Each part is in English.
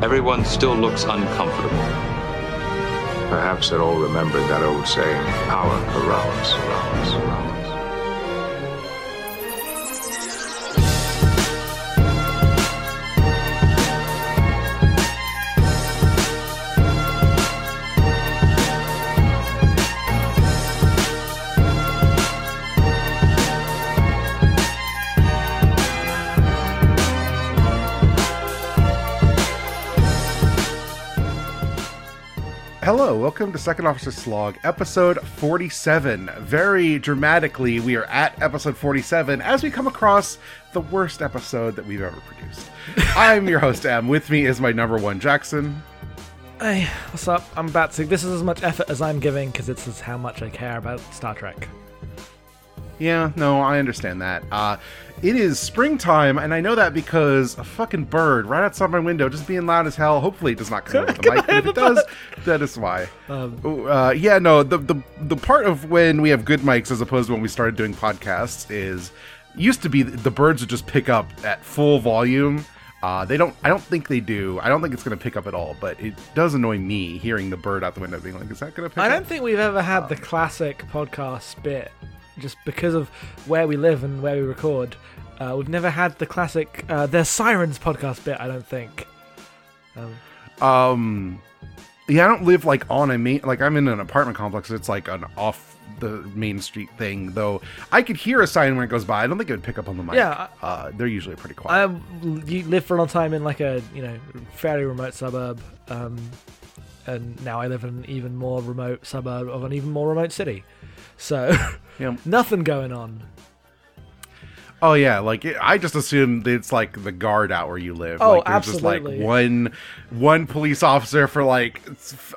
Everyone still looks uncomfortable. Perhaps they're all remembered that old saying, power corrupts, corrupts, corrupts. Hello, welcome to Second Officer Slog, episode 47. Very dramatically, we are at episode 47 as we come across the worst episode that we've ever produced. I'm your host, Em. With me is my number one, Jackson. Hey, what's up? I'm Batsig. This is as much effort as I'm giving because it's is how much I care about Star Trek. Yeah, no, I understand that. Uh, it is springtime, and I know that because a fucking bird right outside my window just being loud as hell. Hopefully, it does not come over the mic, but if it does, that is why. Um, uh, yeah, no, the, the the part of when we have good mics as opposed to when we started doing podcasts is used to be the birds would just pick up at full volume. Uh, they don't. I don't think they do. I don't think it's going to pick up at all. But it does annoy me hearing the bird out the window being like, "Is that going to pick I don't think we've ever had the classic podcast bit, just because of where we live and where we record. Uh, we've never had the classic uh, "There's Sirens" podcast bit. I don't think. Um, Um, yeah, I don't live like on a main. Like I'm in an apartment complex. It's like an off the main street thing. Though I could hear a sign when it goes by. I don't think it would pick up on the mic. Yeah, uh, they're usually pretty quiet. I you live for a long time in like a you know fairly remote suburb, um, and now I live in an even more remote suburb of an even more remote city. So yeah. nothing going on. Oh yeah, like it, I just assumed it's like the guard out where you live. Oh, like, there's Just absolutely. like one one police officer for like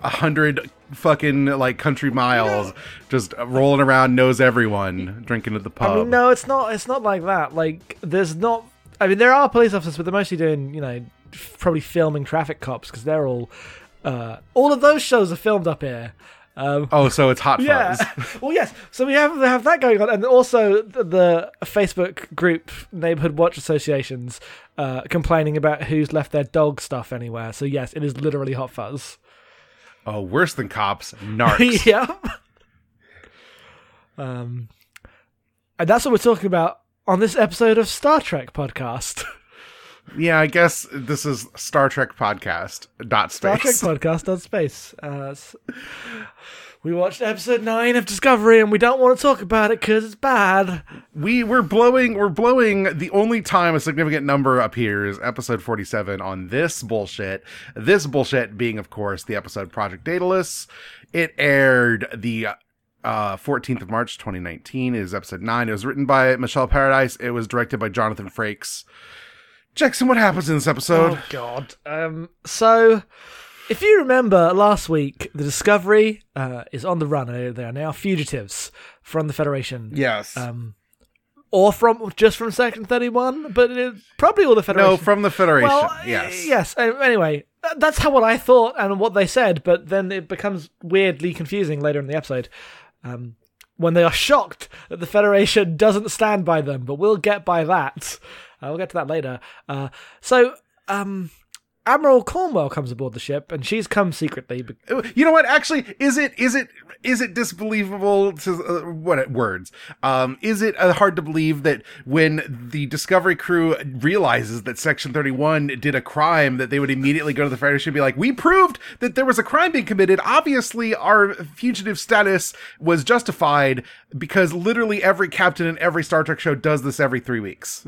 a hundred fucking like country miles, just rolling around, knows everyone, drinking at the pub. I mean, no, it's not. It's not like that. Like, there's not. I mean, there are police officers, but they're mostly doing, you know, probably filming traffic cops because they're all. Uh, all of those shows are filmed up here. Um, Oh, so it's hot yeah. fuzz. well, yes. So we have have that going on, and also the, the Facebook group Neighborhood Watch Associations uh, complaining about who's left their dog stuff anywhere. So yes, it is literally hot fuzz. Oh, worse than cops, narcs. yeah. Um, and that's what we're talking about on this episode of Star Trek podcast. Yeah, I guess this is Star Trek podcast dot space. Star Trek podcast on space. Uh, we watched episode nine of Discovery, and we don't want to talk about it because it's bad. we we're blowing we're blowing the only time a significant number appears episode 47 on this bullshit this bullshit being of course the episode project daedalus it aired the uh 14th of march 2019 it is episode 9 it was written by michelle paradise it was directed by jonathan frakes jackson what happens in this episode Oh God. Um. So, if you remember last week, the Discovery uh, is on the run. Uh, They are now fugitives from the Federation. yes Um. Or from just from Section Thirty One, but it, probably all the Federation. no from the federation well, yes yes. Uh, Anyway, that's how what I thought and what they said, but then it becomes weirdly confusing later in the episode. Um, when they are shocked that the Federation doesn't stand by them, but we'll get by that. Uh, we'll get to that later. Uh, so, um, Admiral Cornwell comes aboard the ship, and she's come secretly. be- you know what actually is it is it is it disbelievable to uh, what words um is it uh, hard to believe that when the discovery crew realizes that section 31 did a crime that they would immediately go to the federation and be like we proved that there was a crime being committed obviously our fugitive status was justified because literally every captain in every star trek show does this every three weeks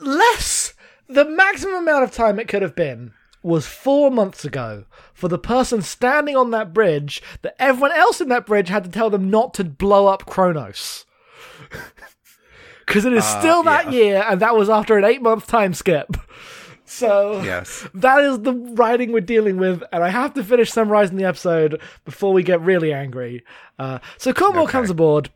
less the maximum amount of time it could have been was four months ago for the person standing on that bridge that everyone else in that bridge had to tell them not to blow up Kronos. Because it is still that yeah. year, and that was after an eight month time skip. So yes that is the writing we're dealing with, and I have to finish summarizing the episode before we get really angry. Uh, so Cornwell Okay. comes aboard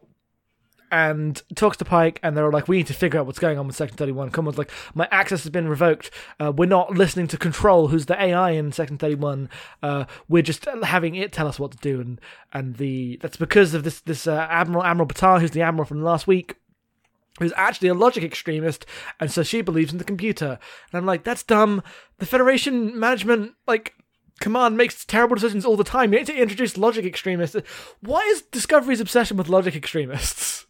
and talks to Pike, and they're like, "We need to figure out what's going on with Section Thirty-One." Cornwell's like, "My access has been revoked. Uh, we're not listening to Control, who's the AI in Section Thirty-One. Uh, we're just having it tell us what to do." And and the that's because of this this uh, Admiral Admiral Patar, who's the admiral from last week. who's actually a logic extremist, and so she believes in the computer. And I'm like, that's dumb. The Federation management, like, command makes terrible decisions all the time. You need to introduce logic extremists. Why is Discovery's obsession with logic extremists?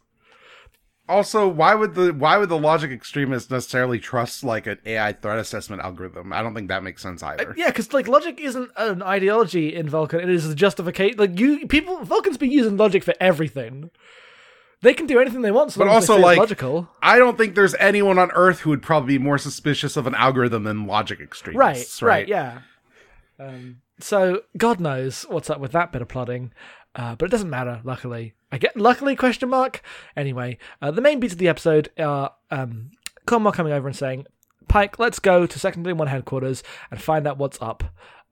Also, why would the why would the logic extremists necessarily trust like an AI threat assessment algorithm? I don't think that makes sense either. Yeah, because like logic isn't an ideology in Vulcan; it is a justification. Like you, people, Vulcans be using logic for everything. They can do anything they want, so But long as they also, like, logical. I don't think there's anyone on Earth who would probably be more suspicious of an algorithm than logic Right, extremists. right, right. yeah. Um, so God knows what's up with that bit of plotting, uh, but it doesn't matter. Luckily, I get luckily question mark. Anyway, uh, the main beats of the episode are um, Conmar coming over and saying, "Pike, let's go to Section One headquarters and find out what's up."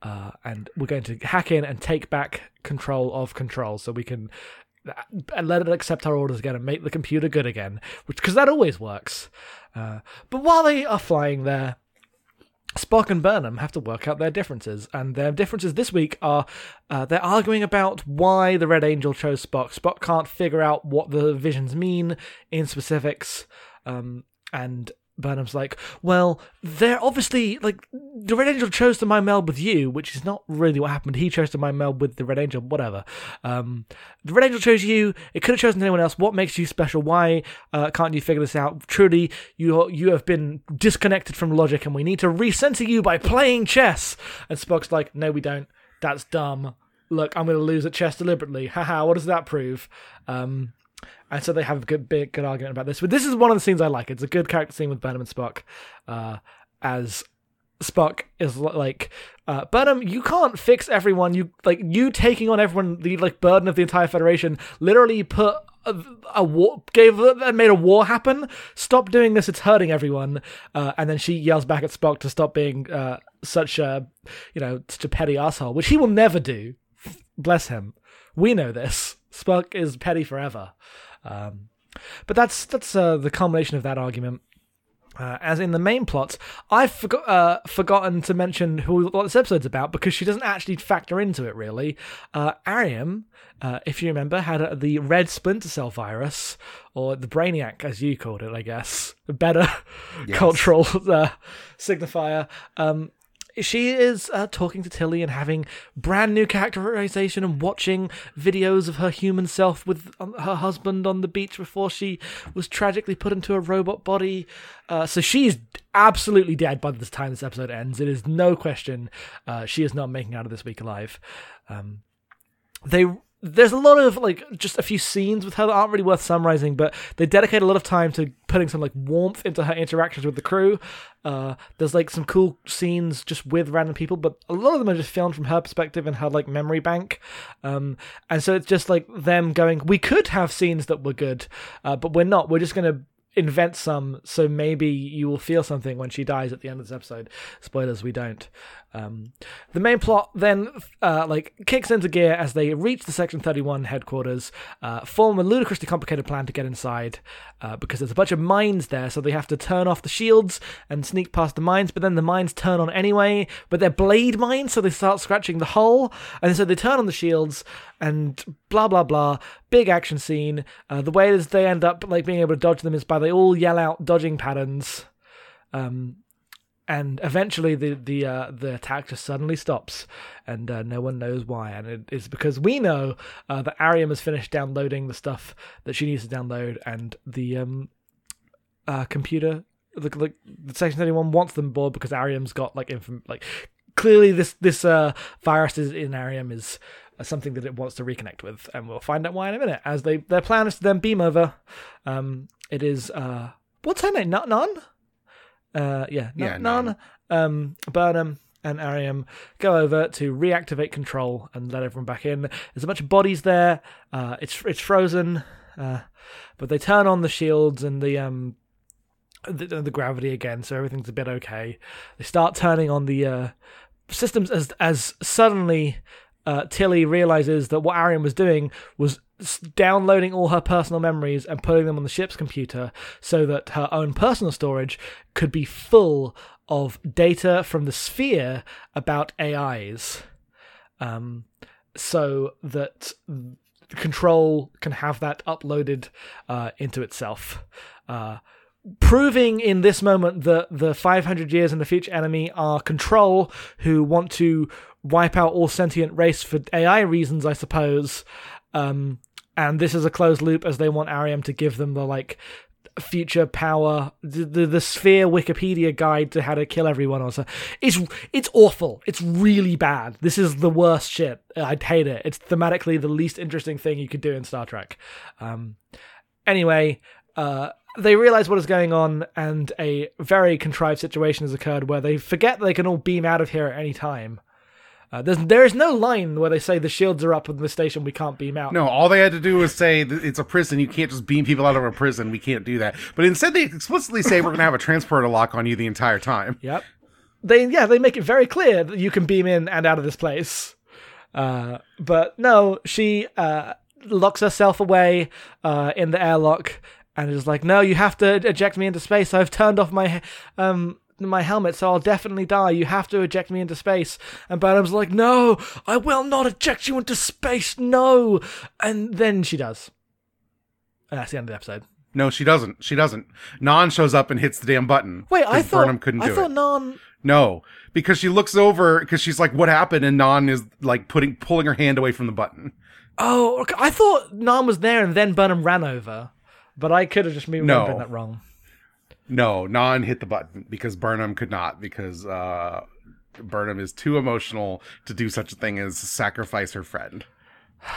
Uh, and we're going to hack in and take back control of control, so we can and let it accept our orders again and make the computer good again, which because that always works. Uh, but while they are flying there, Spock and Burnham have to work out their differences, and their differences this week are uh, they're arguing about why the Red Angel chose Spock. Spock can't figure out what the visions mean in specifics, um, and Burnham's like, well, they're obviously like the Red Angel chose to mind meld with you, which is not really what happened. He chose to mind meld with the Red Angel, whatever. Um, the Red Angel chose you. It could have chosen anyone else. What makes you special? Why uh, can't you figure this out? Truly, you you have been disconnected from logic, and we need to recenter you by playing chess. And Spock's like, no, we don't. That's dumb. Look, I'm going to lose at chess deliberately. Haha, what does that prove? Um, and so they have a good big good argument about this. But this is one of the scenes I like. It's a good character scene with Burnham and Spock, uh, as Spock is like, uh, Burnham, you can't fix everyone. You like you taking on everyone the like burden of the entire Federation. Literally put a, a war gave and made a war happen. Stop doing this. It's hurting everyone. Uh, and then she yells back at Spock to stop being uh, such a you know such a petty asshole, which he will never do. Bless him. We know this. Spock is petty forever. Um, but that's that's uh, the culmination of that argument. Uh, as in the main plot, I've forgot, uh, forgotten to mention who what this episode's about because she doesn't actually factor into it really. Uh, Airiam, uh, if you remember, had uh, the red splinter cell virus, or the Brainiac as you called it, I guess, a better cultural uh, signifier. Um, she is uh, talking to Tilly and having brand new characterization and watching videos of her human self with um, her husband on the beach before she was tragically put into a robot body. Uh, so she's absolutely dead by the time this episode ends. It is no question uh, she is not making out of this week alive. Um, they there's a lot of like just a few scenes with her that aren't really worth summarizing, but they dedicate a lot of time to putting some like warmth into her interactions with the crew. Uh, there's like some cool scenes just with random people, but a lot of them are just filmed from her perspective and her like memory bank. Um, and so it's just like them going, we could have scenes that were good, uh, but we're not. We're just gonna invent some so maybe you will feel something when she dies at the end of this episode spoilers we don't um, the main plot then uh, like kicks into gear as they reach the section 31 headquarters uh, form a ludicrously complicated plan to get inside uh, because there's a bunch of mines there so they have to turn off the shields and sneak past the mines but then the mines turn on anyway but they're blade mines so they start scratching the hull and so they turn on the shields and blah blah blah big action scene. Uh, the way they end up like being able to dodge them is by they all yell out dodging patterns. Um, and eventually the the uh, the attack just suddenly stops, and uh, no one knows why. And it is because we know uh, that Airiam has finished downloading the stuff that she needs to download, and the um, uh, computer, the, the, the Section Thirty One wants them bored because Airiam's got like inform like clearly this this uh, virus is in Airiam is uh, something that it wants to reconnect with, and we'll find out why in a minute. As they their plan is to then beam over. Um, it is uh, what's her name? Not none. Uh, yeah, Yeah, N- Nhan, um, Burnham, and Airiam go over to reactivate control and let everyone back in. There's a bunch of bodies there. Uh, it's it's frozen, uh, but they turn on the shields and the um the, the gravity again, so everything's a bit okay. They start turning on the uh, systems as as suddenly uh, Tilly realizes that what Airiam was doing was downloading all her personal memories and putting them on the ship's computer so that her own personal storage could be full of data from the sphere about AIs. Um, so that control can have that uploaded uh, into itself. Uh, proving in this moment that the 500 years in the future enemy are control who want to wipe out all sentient race for AI reasons, I suppose. Um, and this is a closed loop as they want Airiam to give them the like future power the, the the sphere wikipedia guide to how to kill everyone or so. It's it's awful. It's really bad. This is the worst shit. I'd hate it. It's thematically the least interesting thing you could do in star trek. Um anyway uh they realize what is going on and a very contrived situation has occurred where they forget they can all beam out of here at any time uh, there's there is no line where they say the shields are up in the station we can't beam out. No, all they had to do was say that it's a prison. You can't just beam people out of a prison. We can't do that. But instead, they explicitly say we're going to have a transporter lock on you the entire time. Yep. They yeah they make it very clear that you can beam in and out of this place. Uh, but no, she uh, locks herself away uh, in the airlock and is like, "No, you have to eject me into space. I've turned off my um my helmet, so I'll definitely die. You have to eject me into space. And Burnham's like, No, I will not eject you into space. No. And then she does. And that's the end of the episode. No, she doesn't. She doesn't. Nhan shows up and hits the damn button. Wait, I thought Burnham couldn't I do thought it. Nhan. No, because she looks over because she's like, "What happened?" And Nhan is like putting pulling her hand away from the button. Oh, okay. I thought Nhan was there and then Burnham ran over, but I could have just been No. that wrong. No, Nhan hit the button because Burnham could not because uh, Burnham is too emotional to do such a thing as sacrifice her friend.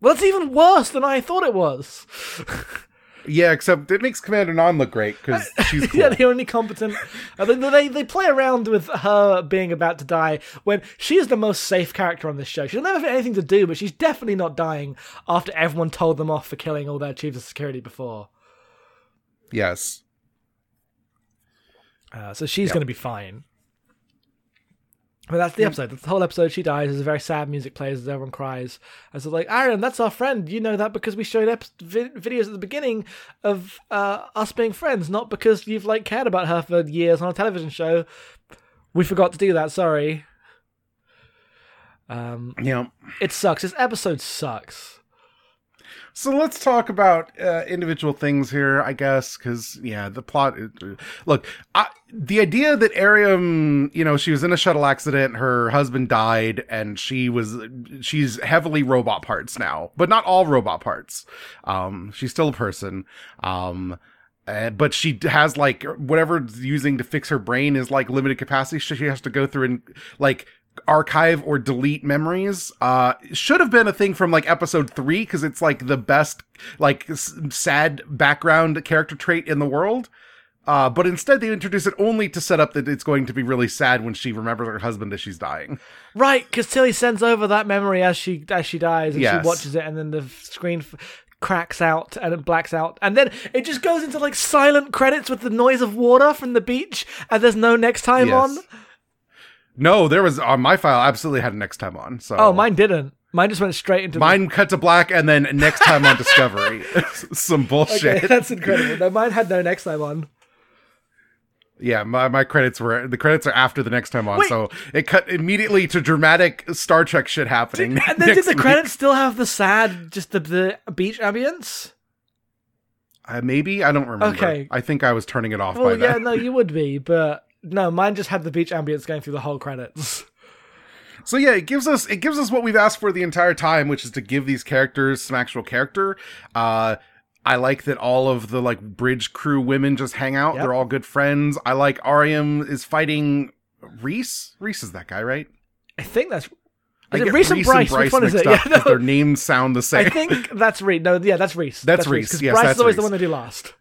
Well, that's even worse than I thought it was. Yeah, except it makes Commander Nhan look great because she's cool. yeah, the only competent. Uh, they, they they play around with her being about to die when she is the most safe character on this show. She'll never have anything to do, but she's definitely not dying after everyone told them off for killing all their chiefs of security before. yes. Uh, so she's Yep. going to be fine. But that's the episode. That's the whole episode. She dies. There's a very sad music plays as everyone cries. As it's like, Aaron, that's our friend. You know that because we showed ep- vi- videos at the beginning of uh, us being friends, not because you've like cared about her for years on a television show. We forgot to do that. Sorry. Um, Yeah. it sucks. This episode sucks. So let's talk about uh, individual things here, I guess, because yeah, the plot. Look, I, the idea that Airiam, you know, she was in a shuttle accident, her husband died, and she was she's heavily robot parts now, but not all robot parts. Um, she's still a person. Um. Uh, but she has like whatever's using to fix her brain is like limited capacity. She has to go through and like archive or delete memories uh should have been a thing from like episode 3 because it's like the best like s- sad background character trait in the world uh but instead they introduce it only to set up that it's going to be really sad when she remembers her husband as she's dying Right, because Tilly sends over that memory as she as she dies, and Yes. she watches it, and then the screen f- cracks out and it blacks out, and then it just goes into like silent credits with the noise of water from the beach, and there's no next time Yes. on. No there was on my file absolutely had next time on so Oh, mine didn't. Mine just went straight into. mine cut to black and then next time on discovery some The- bullshit okay, that's incredible. No, mine had no next time on. Yeah, my, my credits were the credits are after the next time on, Wait. so it cut immediately to dramatic Star Trek shit happening. And then did the week. credits still have the sad, just the, the beach ambience? Uh, maybe I don't remember. Okay. I think I was turning it off Well, yeah, then. no, you would be, but no, mine just had the beach ambience going through the whole credits. So yeah, it gives us it gives us what we've asked for the entire time, which is to give these characters some actual character. Uh I like that all of the like bridge crew women just hang out. Yep. They're all good friends. I like Airiam is fighting Reese. Reese is that guy, right? I think that's. Is I get Reese and Bryce? Which one is it? Yeah, no. their names sound the same. I think that's Reese. No, yeah, that's Reese. That's Reese, Because yes, Bryce that's is always the one they do last.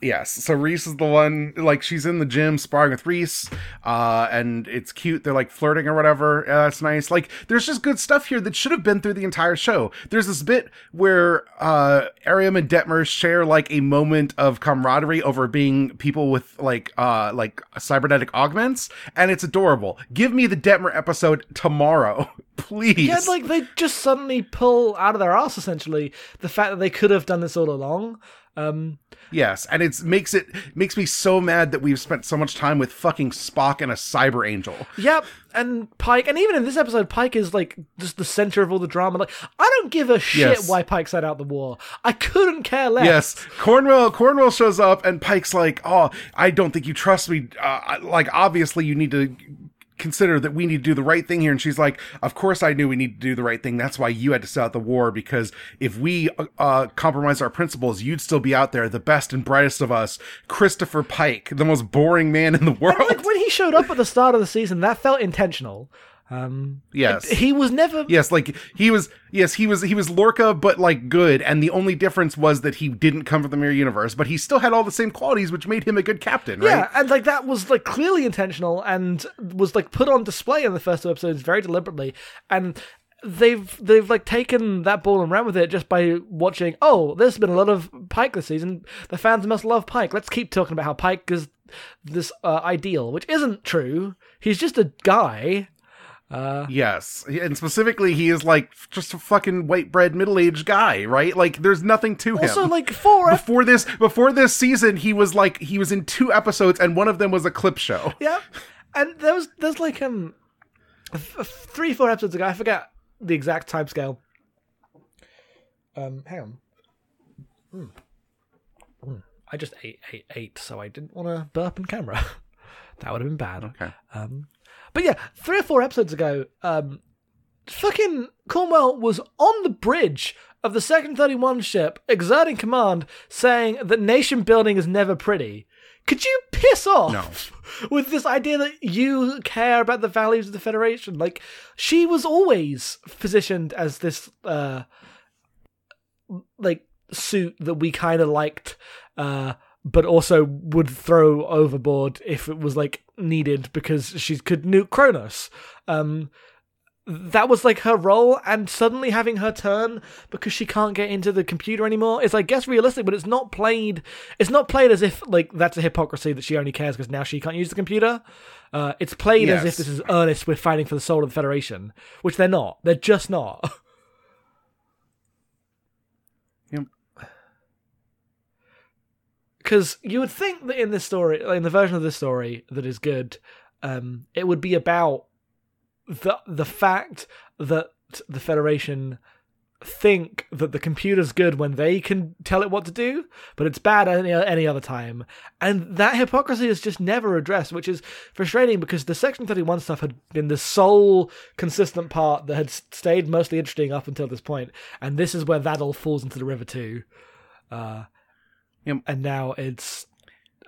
Yes. So Reese is the one like she's in the gym sparring with Reese, uh, and it's cute. They're like flirting or whatever. Yeah, that's nice. Like there's just good stuff here that should have been through the entire show. There's this bit where uh Airiam and Detmer share like a moment of camaraderie over being people with like uh like cybernetic augments, and it's adorable. Give me the Detmer episode tomorrow, please. Yeah, like they just suddenly pull out of their ass essentially the fact that they could have done this all along. Um, Yes, and it makes it makes me so mad that we've spent so much time with fucking Spock and a cyber angel. Yep, and Pike, and even in this episode, Pike is like just the center of all the drama. Like, I don't give a shit Yes. why Pike sat out the war. I couldn't care less. Yes, Cornwell. Cornwell shows up, and Pike's like, "Oh, I don't think you trust me. Uh, like, obviously, you need to consider that we need to do the right thing here." And she's like, "Of course, I knew we need to do the right thing. That's why you had to sell out the war because if we uh, compromise our principles, you'd still be out there, the best and brightest of us, Christopher Pike, the most boring man in the world." Like when he showed up at the start of the season, that felt intentional. Um, yes. he was never. Yes, like he was. Yes, he was. He was Lorca, but like good. And the only difference was that he didn't come from the mirror universe, but he still had all the same qualities, which made him a good captain. Right? Yeah, and like that was like clearly intentional and was like put on display in the first two episodes very deliberately. And they've they've like taken that ball and ran with it just by watching. Oh, there's been a lot of Pike this season. The fans must love Pike. Let's keep talking about how Pike is this uh, ideal, which isn't true. He's just a guy. Yes, and specifically, he is like just a fucking white bread middle aged guy, right? Like, there's nothing to him. Also, like four. before this, before this season, he was like he was in two episodes, and one of them was a clip show. Yeah, and there was there's like um th- three four episodes ago. I forget the exact time scale. Um, hang on. Hmm. Hmm. I just ate ate ate, so I didn't want to burp in camera. that would have been bad. Okay. Um, but yeah, three or four episodes ago, um, fucking Cornwell was on the bridge of the Section Thirty One ship, exerting command, saying that nation building is never pretty. Could you piss off no. with this idea that you care about the values of the Federation? Like, she was always positioned as this, uh, like, suit that we kind of liked, uh, but also would throw overboard if it was, like, needed because she could nuke Kronos. Um, that was like her role and suddenly having her turn because she can't get into the computer anymore is i guess realistic but it's not played it's not played as if like that's a hypocrisy that she only cares because now she can't use the computer. Uh, it's played as if this is earnest we're fighting for the soul of the federation which they're not. They're just not Yep. Because you would think that in this story in the version of this story that is good um, it would be about the the fact that the Federation think that the computer's good when they can tell it what to do, but it's bad any any other time. And that hypocrisy is just never addressed, which is frustrating because the Section 31 stuff had been the sole consistent part that had stayed mostly interesting up until this point, and this is where that all falls into the river too. Uh, Yep. and now it's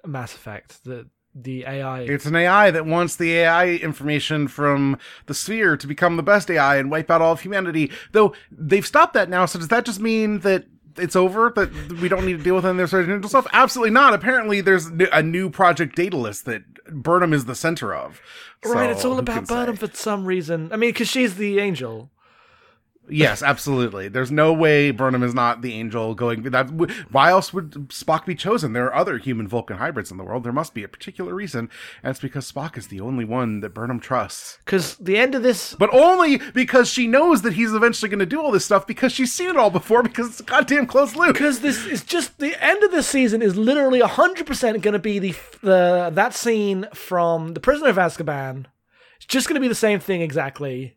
Mass Effect. The the AI It's an AI that wants the AI information from the sphere to become the best AI and wipe out all of humanity. Though they've stopped that now, so does that just mean that it's over? That we don't need to deal with any of their Angel stuff? Absolutely not. Apparently, there's a new Project Daedalus that Burnham is the center of. Right, it's all about Burnham say? for some reason. I mean, because she's the angel. Yes, absolutely. There's no way Burnham is not the angel going. That why else would Spock be chosen? There are other human Vulcan hybrids in the world. There must be a particular reason, and it's because Spock is the only one that Burnham trusts. Because the end of this, But only because she knows that he's eventually going to do all this stuff because she's seen it all before because it's a goddamn close loop. because this is just the end of this season is literally hundred percent going to be the the that scene from the Prisoner of Azkaban. It's just going to be the same thing exactly.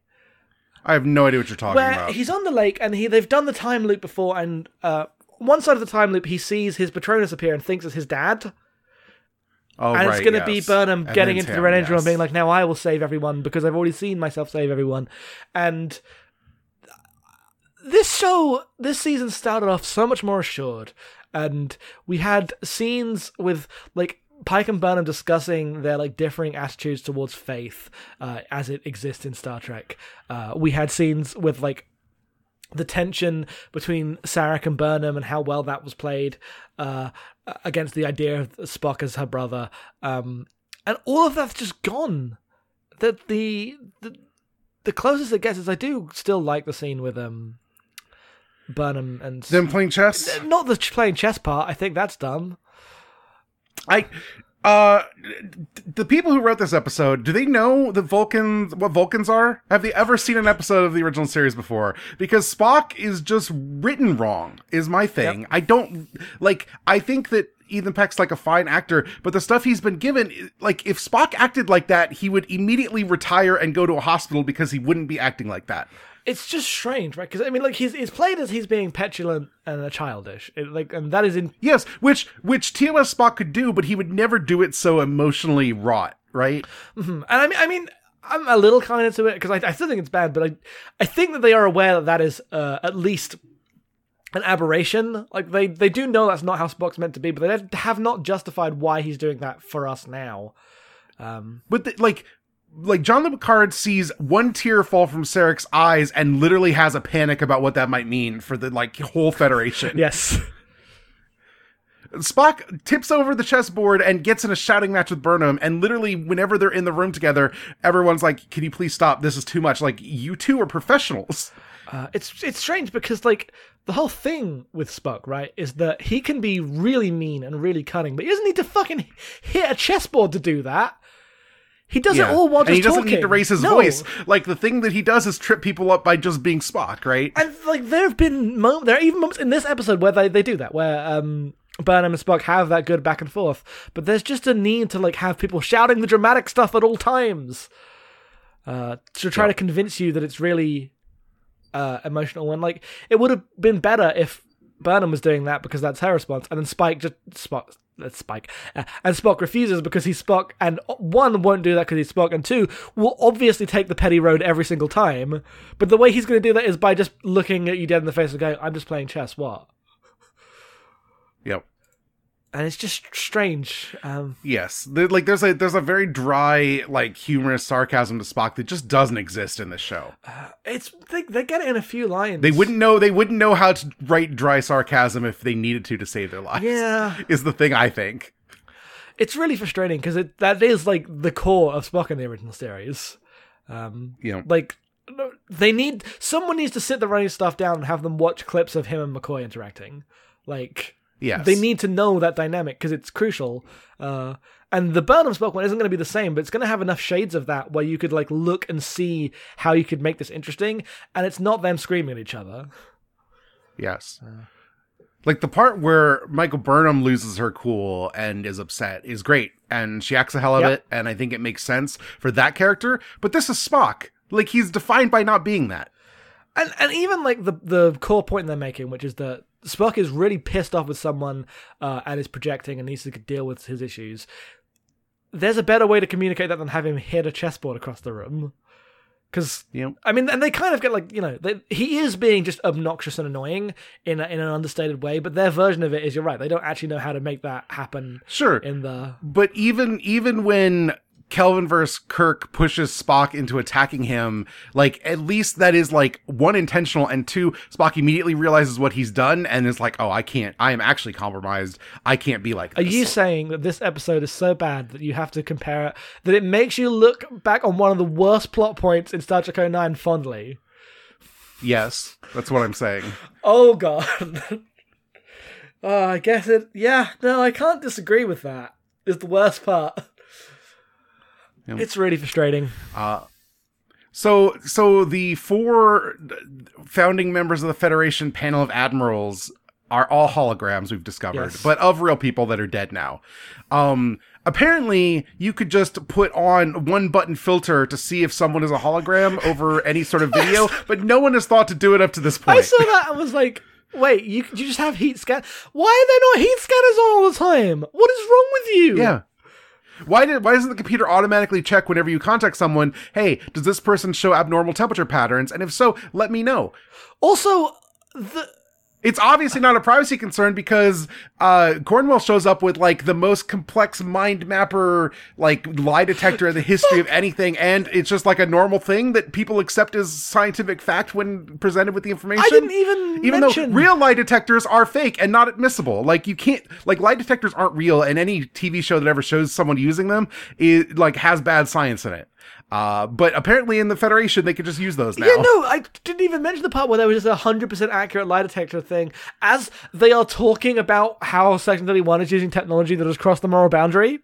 I have no idea what you're talking Where about. he's on the lake and he they've done the time loop before, and uh, one side of the time loop he sees his Patronus appear and thinks it's his dad. oh, and right, it's going to be. Burnham And getting into the Sam, Red Angel yes. and being like, "Now I will save everyone because I've already seen myself save everyone." And this show, this season started off so much more assured, and we had scenes with like Pike and Burnham discussing their like differing attitudes towards faith uh, as it exists in Star Trek. Uh, we had scenes with like the tension between Sarek and Burnham and how well that was played uh, against the idea of Spock as her brother, um, and all of that's just gone. That the, the the closest it gets is I do still like the scene with um Burnham and Them playing chess. not the playing chess part. I think that's dumb. I uh the people who wrote this episode, do they know the Vulcans what Vulcans are? Have they ever seen an episode of the original series before? Because Spock is just written wrong, is my thing. I don't like I think that Ethan Peck's like a fine actor, but the stuff he's been given, like if Spock acted like that, he would immediately retire and go to a hospital because he wouldn't be acting like that. It's just strange, right? Because I mean, like he's he's played as he's being petulant and childish, it, like, and that is in Yes, which which TOS Spock could do, but he would never do it so emotionally wrought, right? And I mean, I mean, I'm a little kind of to it because I, I still think it's bad, but I, I think that they are aware that that is uh, at least an aberration. Like they, they do know that's not how Spock's meant to be, but they have not justified why he's doing that for us now. Um, But the, like like John Picard sees one tear fall from Sarek's eyes and literally has a panic about what that might mean for the like whole Federation. Yes, Spock tips over the chessboard and gets in a shouting match with Burnham, and literally, whenever they're in the room together, everyone's like, "Can you please stop? This is too much." Like, you two are professionals. uh, it's it's strange because like the whole thing with Spock, right, is that he can be really mean and really cunning, but he doesn't need to fucking hit a chessboard to do that. He does it all while and just he doesn't talking. need to raise his No. voice. Like the thing that he does is trip people up by just being Spock, right? And like there have been moments, there are even moments in this episode where they, they do that, where um Burnham and Spock have that good back and forth. But there's just a need to like have people shouting the dramatic stuff at all times. Uh to try to convince you that it's really uh emotional and like it would have been better if Burnham was doing that because that's her response, and then Spike just Spock that's Spike, uh, and Spock refuses because he's Spock, and one won't do that because he's Spock, and two will obviously take the petty road every single time. But the way he's going to do that is by just looking at you dead in the face and going, "I'm just playing chess." What? Yep. And it's just strange. Um, Yes. Like there's a there's a very dry, like humorous sarcasm to Spock that just doesn't exist in the show. it's they, they get it in a few lines. They wouldn't know they wouldn't know how to write dry sarcasm if they needed to to save their lives. Yeah. Is the thing I think. It's really frustrating because it that is like the core of Spock in the original series. Um, You know. like they need someone needs to sit the running stuff down and have them watch clips of him and McCoy interacting. Like Yes. they need to know that dynamic because it's crucial. Uh, and the Burnham Spock one isn't going to be the same, but it's going to have enough shades of that where you could like look and see how you could make this interesting, and it's not them screaming at each other. Yes. Like the part where Michael Burnham loses her cool and is upset is great, and she acts a hell of Yep. it, and I think it makes sense for that character. But this is Spock. Like he's defined by not being that. and and even like the the core point they're making, which is that Spock is really pissed off with someone uh, and is projecting and needs to deal with his issues. There's a better way to communicate that than have him hit a chessboard across the room. Because You know? I mean, and they kind of get like you know, they, he is being just obnoxious and annoying in a, in an understated way. But their version of it is, you're right, they don't actually know how to make that happen Sure. in the But even even when Kelvinverse Kirk pushes Spock into attacking him, like at least that is like one intentional, and two, Spock immediately realizes what he's done and is like, "Oh, I can't. I am actually compromised. I can't be like Are you saying that this episode is so bad that you have to compare it, that it makes you look back on one of the worst plot points in Star Trek 09 fondly? yes, that's what I'm saying. Oh, God. oh, I guess it. Yeah, no, I can't disagree with that. Is the worst part. It's really frustrating. So, so the four founding members of the Federation panel of admirals are all holograms we've discovered, Yes. but of real people that are dead now. Um, apparently, you could just put on one button filter to see if someone is a hologram over any sort of video, but no one has thought to do it up to this point. I saw that and was like, wait, you, you just have heat scan? Why are there not heat scanners on all the time? What is wrong with you? yeah. Why did why doesn't the computer automatically check whenever you contact someone, hey, does this person show abnormal temperature patterns? And if so, let me know. Also, the. It's obviously not a privacy concern because uh, Cornwell shows up with like the most complex mind mapper, like lie detector in the history of anything, and it's just like a normal thing that people accept as scientific fact when presented with the information. I didn't even even mention- though real lie detectors are fake and not admissible. Like you can't like lie detectors aren't real, and any TV show that ever shows someone using them is like has bad science in it. Uh, but apparently in the Federation they could just use those now. Yeah, no, I didn't even mention the part where there was just a hundred percent accurate lie detector thing. As they are talking about how Section Thirty One is using technology that has crossed the moral boundary,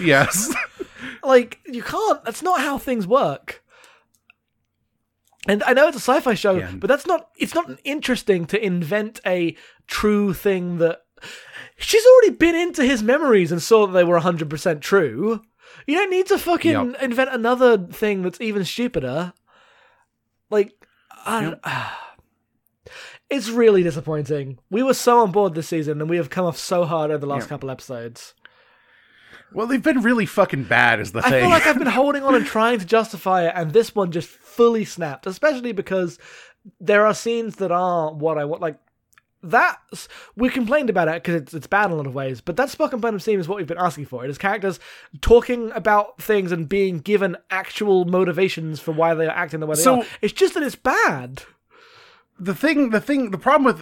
Yes. like you can't. That's not how things work. And I know it's a sci-fi show, Yeah. but that's not. It's not interesting to invent a true thing that. she's already been into his memories and saw that they were 100% true. You don't need to fucking Yep. invent another thing that's even stupider. Like, I don't, it's really disappointing. We were so on board this season, and we have come off so hard over the last Yeah. couple episodes. Well, they've been really fucking bad, is the thing. I feel like I've been holding on and trying to justify it, and this one just fully snapped. Especially because there are scenes that are what I want. Like that, we complained about it because it's it's bad in a lot of ways. But that Spock and Burnham scene is what we've been asking for. It is characters talking about things and being given actual motivations for why they are acting the way they So- are. It's just that it's bad. The thing, the thing, the problem with,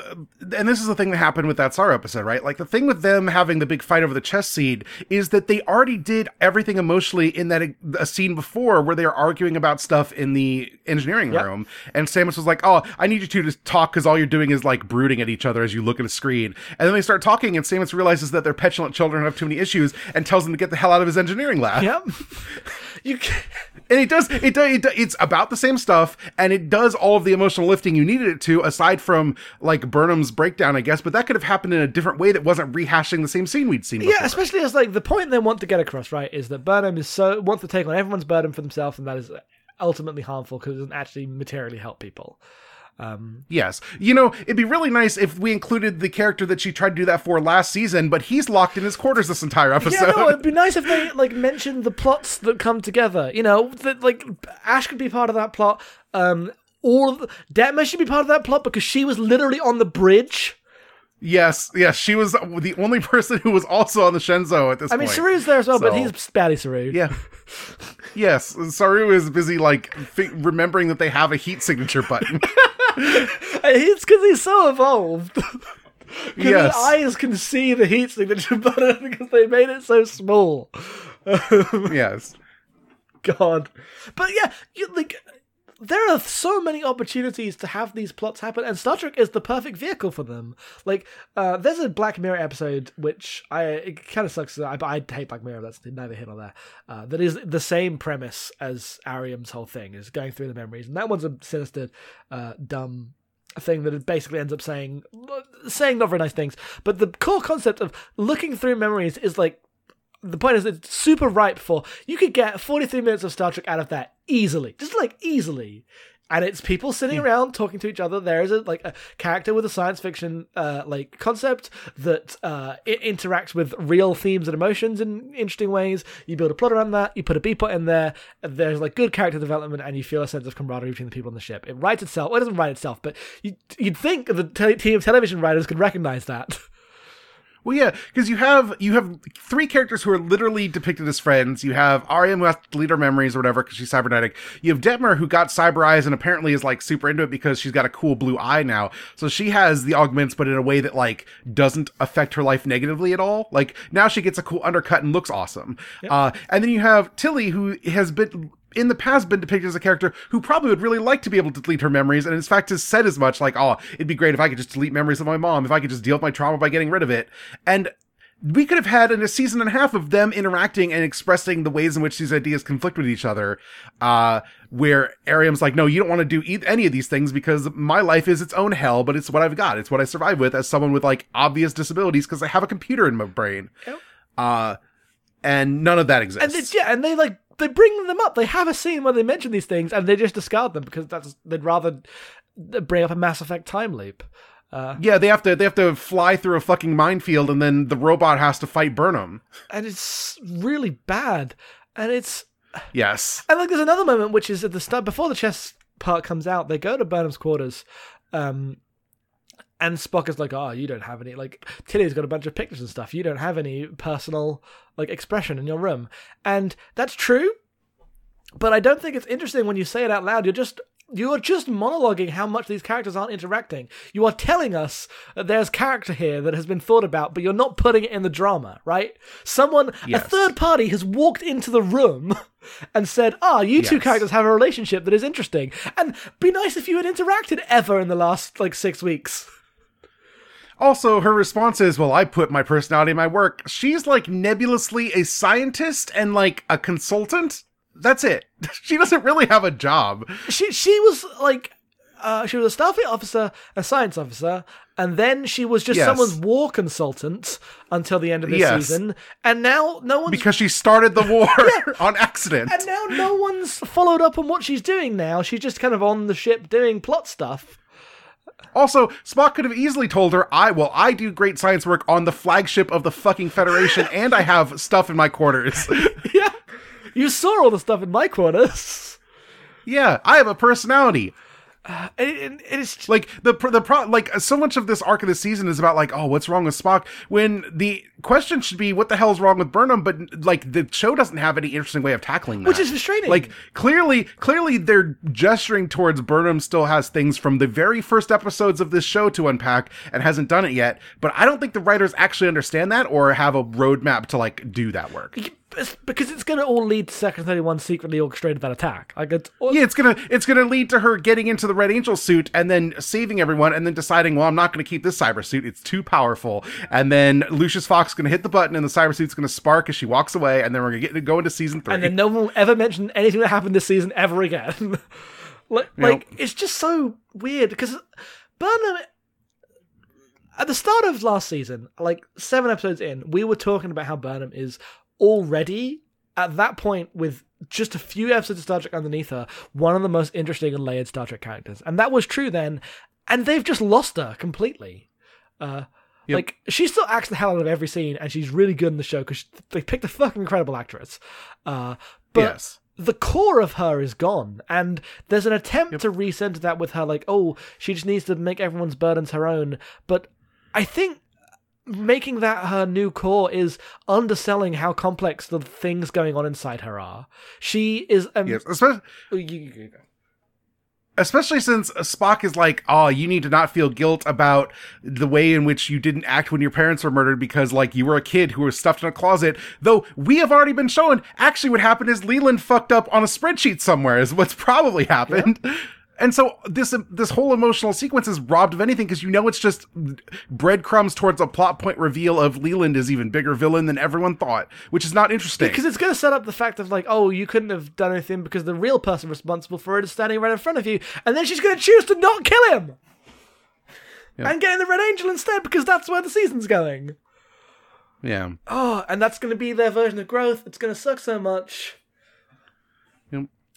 and this is the thing that happened with that SAR episode, right? Like the thing with them having the big fight over the chess seed is that they already did everything emotionally in that a scene before where they were arguing about stuff in the engineering Yep. room, and Stamets was like, "Oh, I need you two to talk because all you're doing is like brooding at each other as you look at a screen." And then they start talking, and Stamets realizes that they're petulant children have too many issues, and tells them to get the hell out of his engineering lab. Yep. you. Can- and it does it, does it it's about the same stuff and it does all of the emotional lifting you needed it to aside from like burnham's breakdown i guess but that could have happened in a different way that wasn't rehashing the same scene we'd seen before. Yeah, especially as like the point they want to get across, right, is that Burnham is so wants to take on everyone's burden for themselves, and that is ultimately harmful because it doesn't actually materially help people. Um, yes you know it'd be really nice if we included the character that she tried to do that for last season but he's locked in his quarters this entire episode yeah, no, it'd be nice if they like mentioned the plots that come together. You know, that like Ash could be part of that plot. Um, all of the, Detmer should be part of that plot because she was literally on the bridge. yes yes she was the only person who was also on the shenzhou at this point. I mean, Saru's there as well, but he's batty Saru. yeah yes saru is busy like fi- remembering that they have a heat signature button it's because he's so evolved. Yes. his eyes can see the heat signature button because they made it so small. yes God. But yeah, you, like there are so many opportunities to have these plots happen, and Star Trek is the perfect vehicle for them. Like, uh, there's a Black Mirror episode which I it kind of sucks. I, I hate Black Mirror. That's neither here nor there. Uh, that is the same premise as Airiam's whole thing is going through the memories, and that one's a sinister, uh, dumb thing that it basically ends up saying saying not very nice things. But the core concept of looking through memories is like the point is it's super ripe for you could get 43 minutes of Star Trek out of that easily. Just like easily. And it's people sitting around talking to each other. There is a like a character with a science fiction uh, like concept that uh, it interacts with real themes and emotions in interesting ways. You build a plot around that. You put a B plot in there. There's like good character development, and you feel a sense of camaraderie between the people on the ship. It writes itself. Well, it doesn't write itself, but you, you'd think the te- team of television writers could recognize that. Well, yeah, because you have you have three characters who are literally depicted as friends. You have Airiam who has to delete her memories or whatever because she's cybernetic. You have Detmer who got cyber eyes and apparently is like super into it because she's got a cool blue eye now. So she has the augments, but in a way that like doesn't affect her life negatively at all. Like now she gets a cool undercut and looks awesome. Uh, and then you have Tilly who has been in the past been depicted as a character who probably would really like to be able to delete her memories and in fact has said as much like oh it'd be great if i could just delete memories of my mom if i could just deal with my trauma by getting rid of it. And we could have had in a season and a half of them interacting and expressing the ways in which these ideas conflict with each other uh where airiam's like no you don't want to do e- any of these things because my life is its own hell but it's what i've got. It's what i survive with as someone with like obvious disabilities because i have a computer in my brain. Uh and none of that exists And they, yeah, and they like they bring them up. They have a scene where they mention these things, and they just discard them because that's they'd rather bring up a Mass Effect time loop. Uh, Yeah, they have to they have to fly through a fucking minefield and then the robot has to fight Burnham. and it's really bad. And it's Yes. and like there's another moment which is at the start before the chess part comes out. They go to Burnham's quarters, um, and Spock is like, "Oh, you don't have any like Tilly's got a bunch of pictures and stuff. You don't have any personal like expression in your room." And that's true, but I don't think it's interesting when you say it out loud. You're just you are just monologuing how much these characters aren't interacting. You are telling us that there's character here that has been thought about, but you're not putting it in the drama, right? Someone, a third party, has walked into the room and said, "Ah, you two characters have a relationship that is interesting." And be nice if you had interacted ever in the last like six weeks. Also, her response is, "Well, I put my personality in my work." She's like nebulously a scientist and like a consultant. That's it. She doesn't really have a job. She she was like uh, she was a Starfleet officer, a science officer, and then she was just Yes. someone's war consultant until the end of this Yes. season. And now no one's because she started the war on accident. and now no one's followed up on what she's doing. Now she's just kind of on the ship doing plot stuff. Also, Spock could have easily told her, "I well, I do great science work on the flagship of the fucking Federation, and I have stuff in my quarters. yeah, you saw all the stuff in my quarters. yeah, I have a personality." And it, and it is Like the the pro like uh, so much of this arc of the season is about like, oh, what's wrong with Spock? When the question should be, what the hell's wrong with Burnham? But like the show doesn't have any interesting way of tackling that, Which is frustrating. Like clearly, clearly they're gesturing towards Burnham still has things from the very first episodes of this show to unpack and hasn't done it yet. But I don't think the writers actually understand that or have a roadmap to like do that work. It's because it's going to all lead to Section Thirty One secretly orchestrated that attack. Like it's all, Yeah, it's gonna it's gonna lead to her getting into the Red Angel suit and then saving everyone and then deciding, well, I'm not gonna keep this cyber suit; it's too powerful. And then Lucius Fox is gonna hit the button and the cyber suit's gonna spark as she walks away, and then we're gonna get to go into season three. and then no one will ever mention anything that happened this season ever again. like, like it's just so weird because Burnham. At the start of last season, like seven episodes in, we were talking about how Burnham is already at that point with just a few episodes of Star Trek underneath her, one of the most interesting and layered Star Trek characters, and that was true then. And they've just lost her completely. Uh, Yep. Like she still acts the hell out of every scene, and she's really good in the show because they picked a fucking incredible actress. Uh, but yes. the core of her is gone, and there's an attempt to recenter that with her, like, oh, she just needs to make everyone's burdens her own. But I think making that her new core is underselling how complex the things going on inside her are. She is. Um, Yes, especially oh, especially since Spock is like, oh, you need to not feel guilt about the way in which you didn't act when your parents were murdered because, like, you were a kid who was stuffed in a closet. Though we have already been shown, actually, what happened is Leland fucked up on a spreadsheet somewhere, is what's probably happened. And so this this whole emotional sequence is robbed of anything because you know it's just breadcrumbs towards a plot point reveal of Leland is even bigger villain than everyone thought, which is not interesting. Because it's going to set up the fact of like, oh, you couldn't have done anything because the real person responsible for it is standing right in front of you, and then she's going to choose to not kill him Yeah. and get in the Red Angel instead because that's where the season's going. yeah. Oh, and that's going to be their version of growth. It's going to suck so much.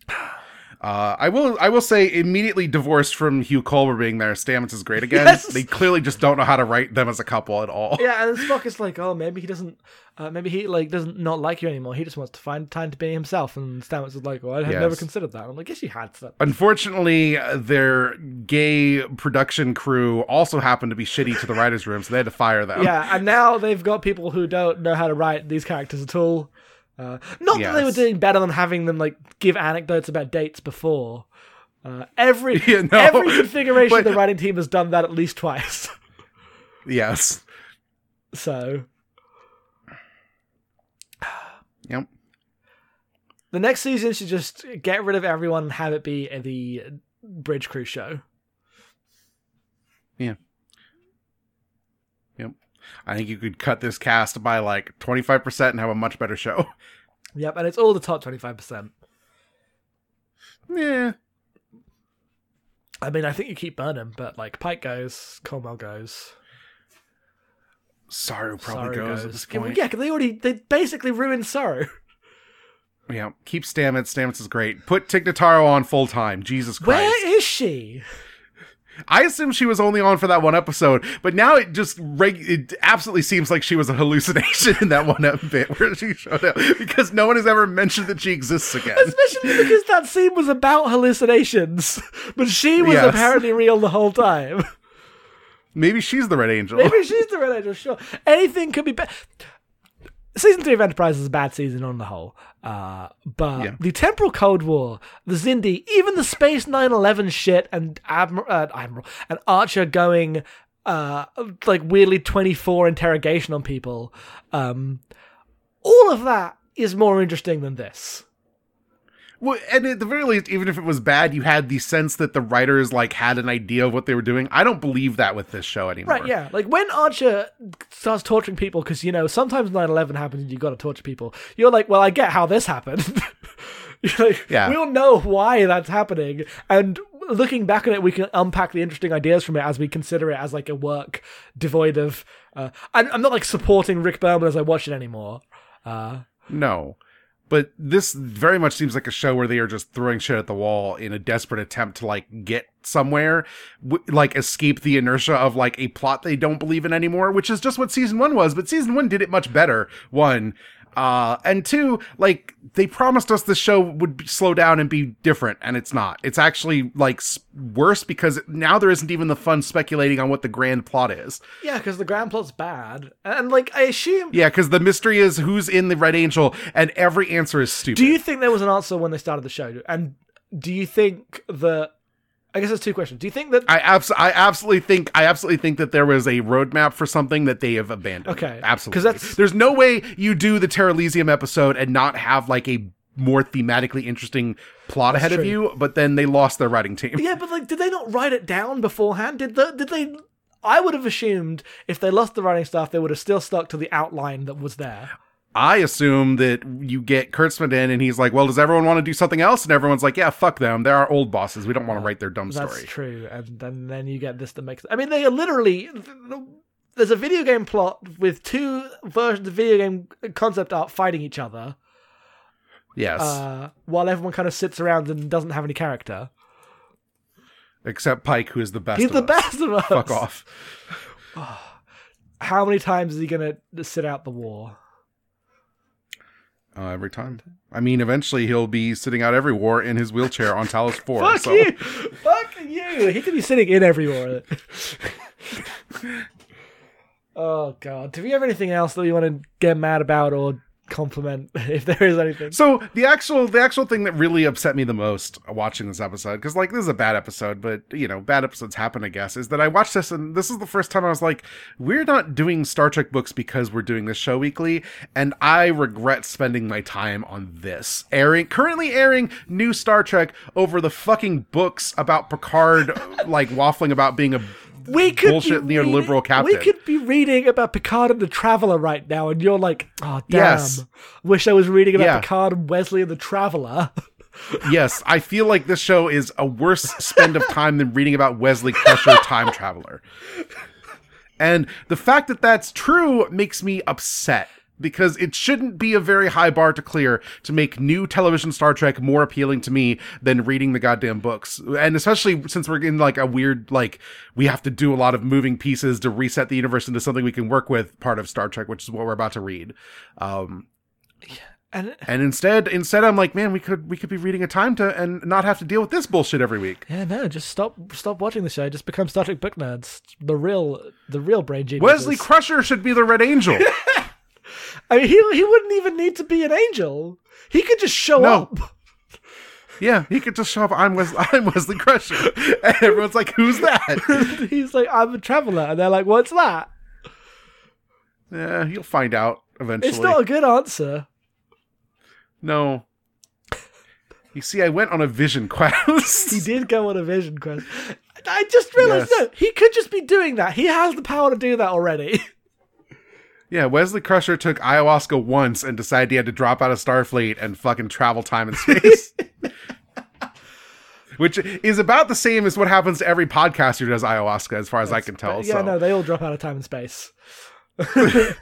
Uh, I will. I will say, immediately divorced from Hugh Culber being there, Stamets is great again. Yes! They clearly just don't know how to write them as a couple at all. Yeah, and Spock is like, oh, maybe he doesn't, uh, maybe he like doesn't not like you anymore. He just wants to find time to be himself. And Stamets is like, well, I had Yes. never considered that. I'm like, yes, you had. To. Unfortunately, their gay production crew also happened to be shitty to the writers' room, so they had to fire them. Yeah, and now they've got people who don't know how to write these characters at all. Uh, not that they were doing better than having them like give anecdotes about dates before. Uh, every Yeah, no, every configuration but- of the writing team has done that at least twice. Yes. so Yep. the next season should just get rid of everyone and have it be the bridge crew show. Yeah. Yep. I think you could cut this cast by like twenty five percent and have a much better show. Yep, and it's all the top twenty five percent. yeah. I mean, I think you keep Burnham, but like Pike goes, Colmel goes, Saru probably Saru goes, at this Yeah, point. Yeah, because they already they basically ruined Saru. Yeah. Keep Stamets. Stamets is great. Put Tig Notaro on full time. Jesus Christ. Where is she? I assume she was only on for that one episode, but now it just reg- it absolutely seems like she was a hallucination in that one bit where she showed up because no one has ever mentioned that she exists again. Especially because that scene was about hallucinations, but she was Yes. apparently real the whole time. Maybe she's the Red Angel. Maybe she's the Red Angel, sure. Anything could be better. Season 3 of Enterprise is a bad season on the whole. Uh, but Yeah. the Temporal Cold War, the Xindi, even the Space 911 shit, and Admiral, uh, Admiral and Archer going uh, like weirdly 24 interrogation on people, um, all of that is more interesting than this. Well, and at the very least, even if it was bad, you had the sense that the writers like had an idea of what they were doing. I don't believe that with this show anymore. Right, yeah. Like when Archer starts torturing people, because, you know, sometimes 9 11 happens and you got to torture people, you're like, well, I get how this happened. Like, Yeah. We all know why that's happening. And looking back on it, we can unpack the interesting ideas from it as we consider it as like a work devoid of. Uh, I'm, I'm not like supporting Rick Berman as I watch it anymore. Uh, No. But this very much seems like a show where they are just throwing shit at the wall in a desperate attempt to like get somewhere, w- like escape the inertia of like a plot they don't believe in anymore, which is just what season one was. But season one did it much better. One, uh, and two, like they promised us the show would be, slow down and be different, and it's not. It's actually like worse because now there isn't even the fun speculating on what the grand plot is. yeah, because the grand plot's bad, and like I assume. Yeah, because the mystery is who's in the Red Angel, and every answer is stupid. Do you think there was an answer when they started the show? And do you think that? I guess there's two questions. Do you think that? I abs- I absolutely think I absolutely think that there was a roadmap for something that they have abandoned. Okay, absolutely. Because that's- There's no way you do the Terralysium episode and not have like a more thematically interesting plot ahead of you. But then they lost their writing team. yeah, but like, did they not write it down beforehand? Did the did they? I would have assumed if they lost the writing staff, they would have still stuck to the outline that was there. I assume that you get Kurtzman in and he's like, "Well, does everyone want to do something else?" And everyone's like, "Yeah, fuck them. They're our old bosses. We don't want to write their dumb That's story." That's true, and then then you get this that makes. I mean, they are literally. There's a video game plot with two versions of video game concept art fighting each other, Yes, uh, while everyone kind of sits around and doesn't have any character. except Pike, who is the best. He's the us. best of us. Fuck off. How many times is he gonna sit out the war? Uh, every time. I mean, eventually he'll be sitting out every war in his wheelchair on Talos 4. Fuck so. you! Fuck you! He could be sitting in every war. oh god. Do we have anything else that we want to get mad about or compliment if there is anything? So the actual the actual thing that really upset me the most watching this episode, because like this is a bad episode, but you know, bad episodes happen, I guess, is that I watched this and this is the first time I was like, we're not doing Star Trek books because we're doing this show weekly, and I regret spending my time on this. Airing currently airing new Star Trek over the fucking books about Picard like waffling about being a we could bullshit reading- captain. We could be reading about Picard and the Traveler right now, and you're like, oh damn. Yes. Wish I was reading about Yeah. Picard and Wesley and the Traveler. yes, I feel like this show is a worse spend of time than reading about Wesley Crusher, time traveler. And the fact that that's true makes me upset because it shouldn't be a very high bar to clear to make new television Star Trek more appealing to me than reading the goddamn books. And especially since we're in like a weird, like, we have to do a lot of moving pieces to reset the universe into something we can work with part of Star Trek, which is what we're about to read. Um, And and instead, instead, I'm like, man, we could we could be reading a time to and not have to deal with this bullshit every week. yeah, no, just stop stop watching the show. Just become Star Trek book nerds. The real the real brain geniuses. Wesley Crusher should be the Red Angel. I mean, he he wouldn't even need to be an angel. He could just show No. up. yeah, he could just show up. I'm Wesley. I'm Wesley Crusher, and everyone's like, "Who's that?" He's like, I'm a traveler, and they're like, what's that? yeah, you'll find out eventually. It's not a good answer. No. You see, I went on a vision quest. He did go on a vision quest. I just realized Yes. no, he could just be doing that. He has the power to do that already. Yeah, Wesley Crusher took ayahuasca once and decided he had to drop out of Starfleet and fucking travel time and space. Which is about the same as what happens to every podcaster who does ayahuasca, as far as I can tell. yeah, so. no, they all drop out of time and space.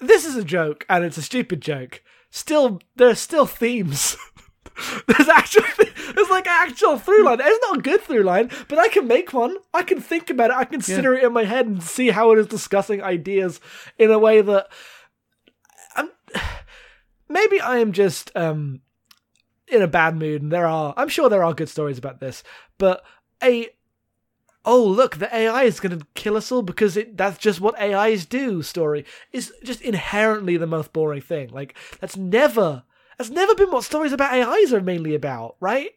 This is a joke, and it's a stupid joke. Still, there's still themes. there's actual, there's like actual through line. It's not a good through line, but I can make one. I can think about it. I can consider it in my head and see how it is discussing ideas in a way that I'm. Maybe I am just um in a bad mood, and there are. I'm sure there are good stories about this, but a oh look the ai is going to kill us all because it that's just what ais do story is just inherently the most boring thing like that's never that's never been what stories about ais are mainly about right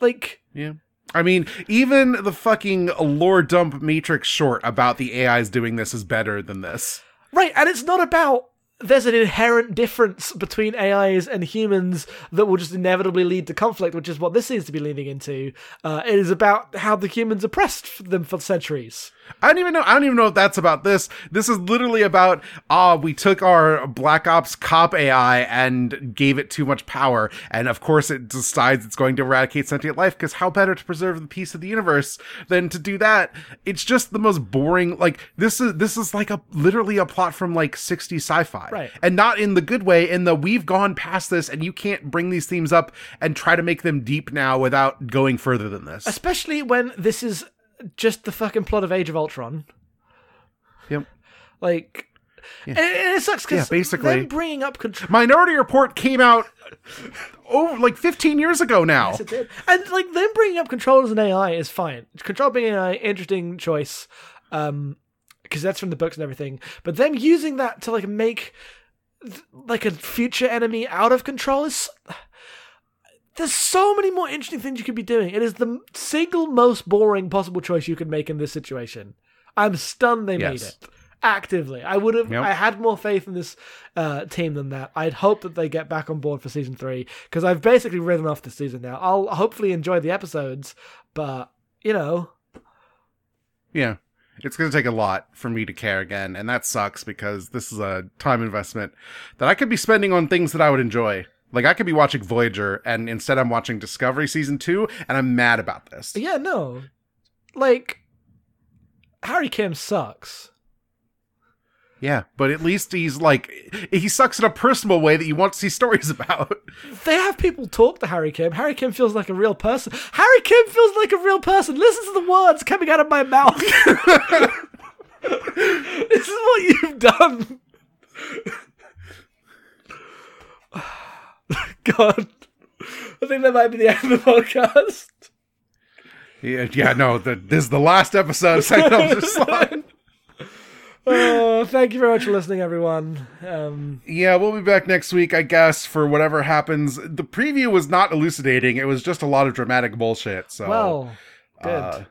like Yeah. I mean, even the fucking lore dump Matrix short about the AIs doing this is better than this. right and it's not about there's an inherent difference between AIs and humans that will just inevitably lead to conflict, which is what this seems to be leaning into. Uh, it is about how the humans oppressed them for centuries. I don't even know. I don't even know if that's about this. This is literally about ah, we took our Black Ops cop AI and gave it too much power, and of course it decides it's going to eradicate sentient life. Because how better to preserve the peace of the universe than to do that? It's just the most boring. Like this is this is like a literally a plot from like 60 sci-fi, Right. And not in the good way. In the we've gone past this, and you can't bring these themes up and try to make them deep now without going further than this. Especially when this is just the fucking plot of Age of Ultron. Yep. Like, and, and it sucks because Yeah, basically. them bringing up control. Minority Report came out oh like 15 years ago now. Yes, it did. And like them bringing up control as an AI is fine. Control being an AI, interesting choice, um, because that's from the books and everything. But them using that to like make like a future enemy out of control is. There's so many more interesting things you could be doing. It is the single most boring possible choice you could make in this situation. I'm stunned they made it actively. I would have. Yep. I had more faith in this uh, team than that. I'd hope that they get back on board for season three because I've basically written off the season now. I'll hopefully enjoy the episodes, but you know, Yeah. It's going to take a lot for me to care again, and that sucks because this is a time investment that I could be spending on things that I would enjoy. Like I could be watching Voyager and instead I'm watching Discovery season 2 and I'm mad about this. yeah, no, like Harry Kim sucks. Yeah, but at least he's like he sucks in a personal way that you want to see stories about. They have people talk to Harry Kim. Harry Kim feels like a real person. Harry Kim feels like a real person. Listen to the words coming out of my mouth. this is what you've done. God. I think that might be the end of the podcast. Yeah, yeah, no, the, this is the last episode of Psychological Slide. Oh, thank you very much for listening, everyone. Um, Yeah, we'll be back next week, I guess, for whatever happens. The preview was not elucidating; it was just a lot of dramatic bullshit. So, well, good. uh,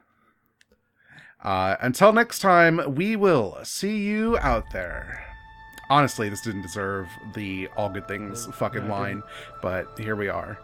uh, until next time, we will see you out there. Honestly, this didn't deserve the all good things fucking line, but here we are.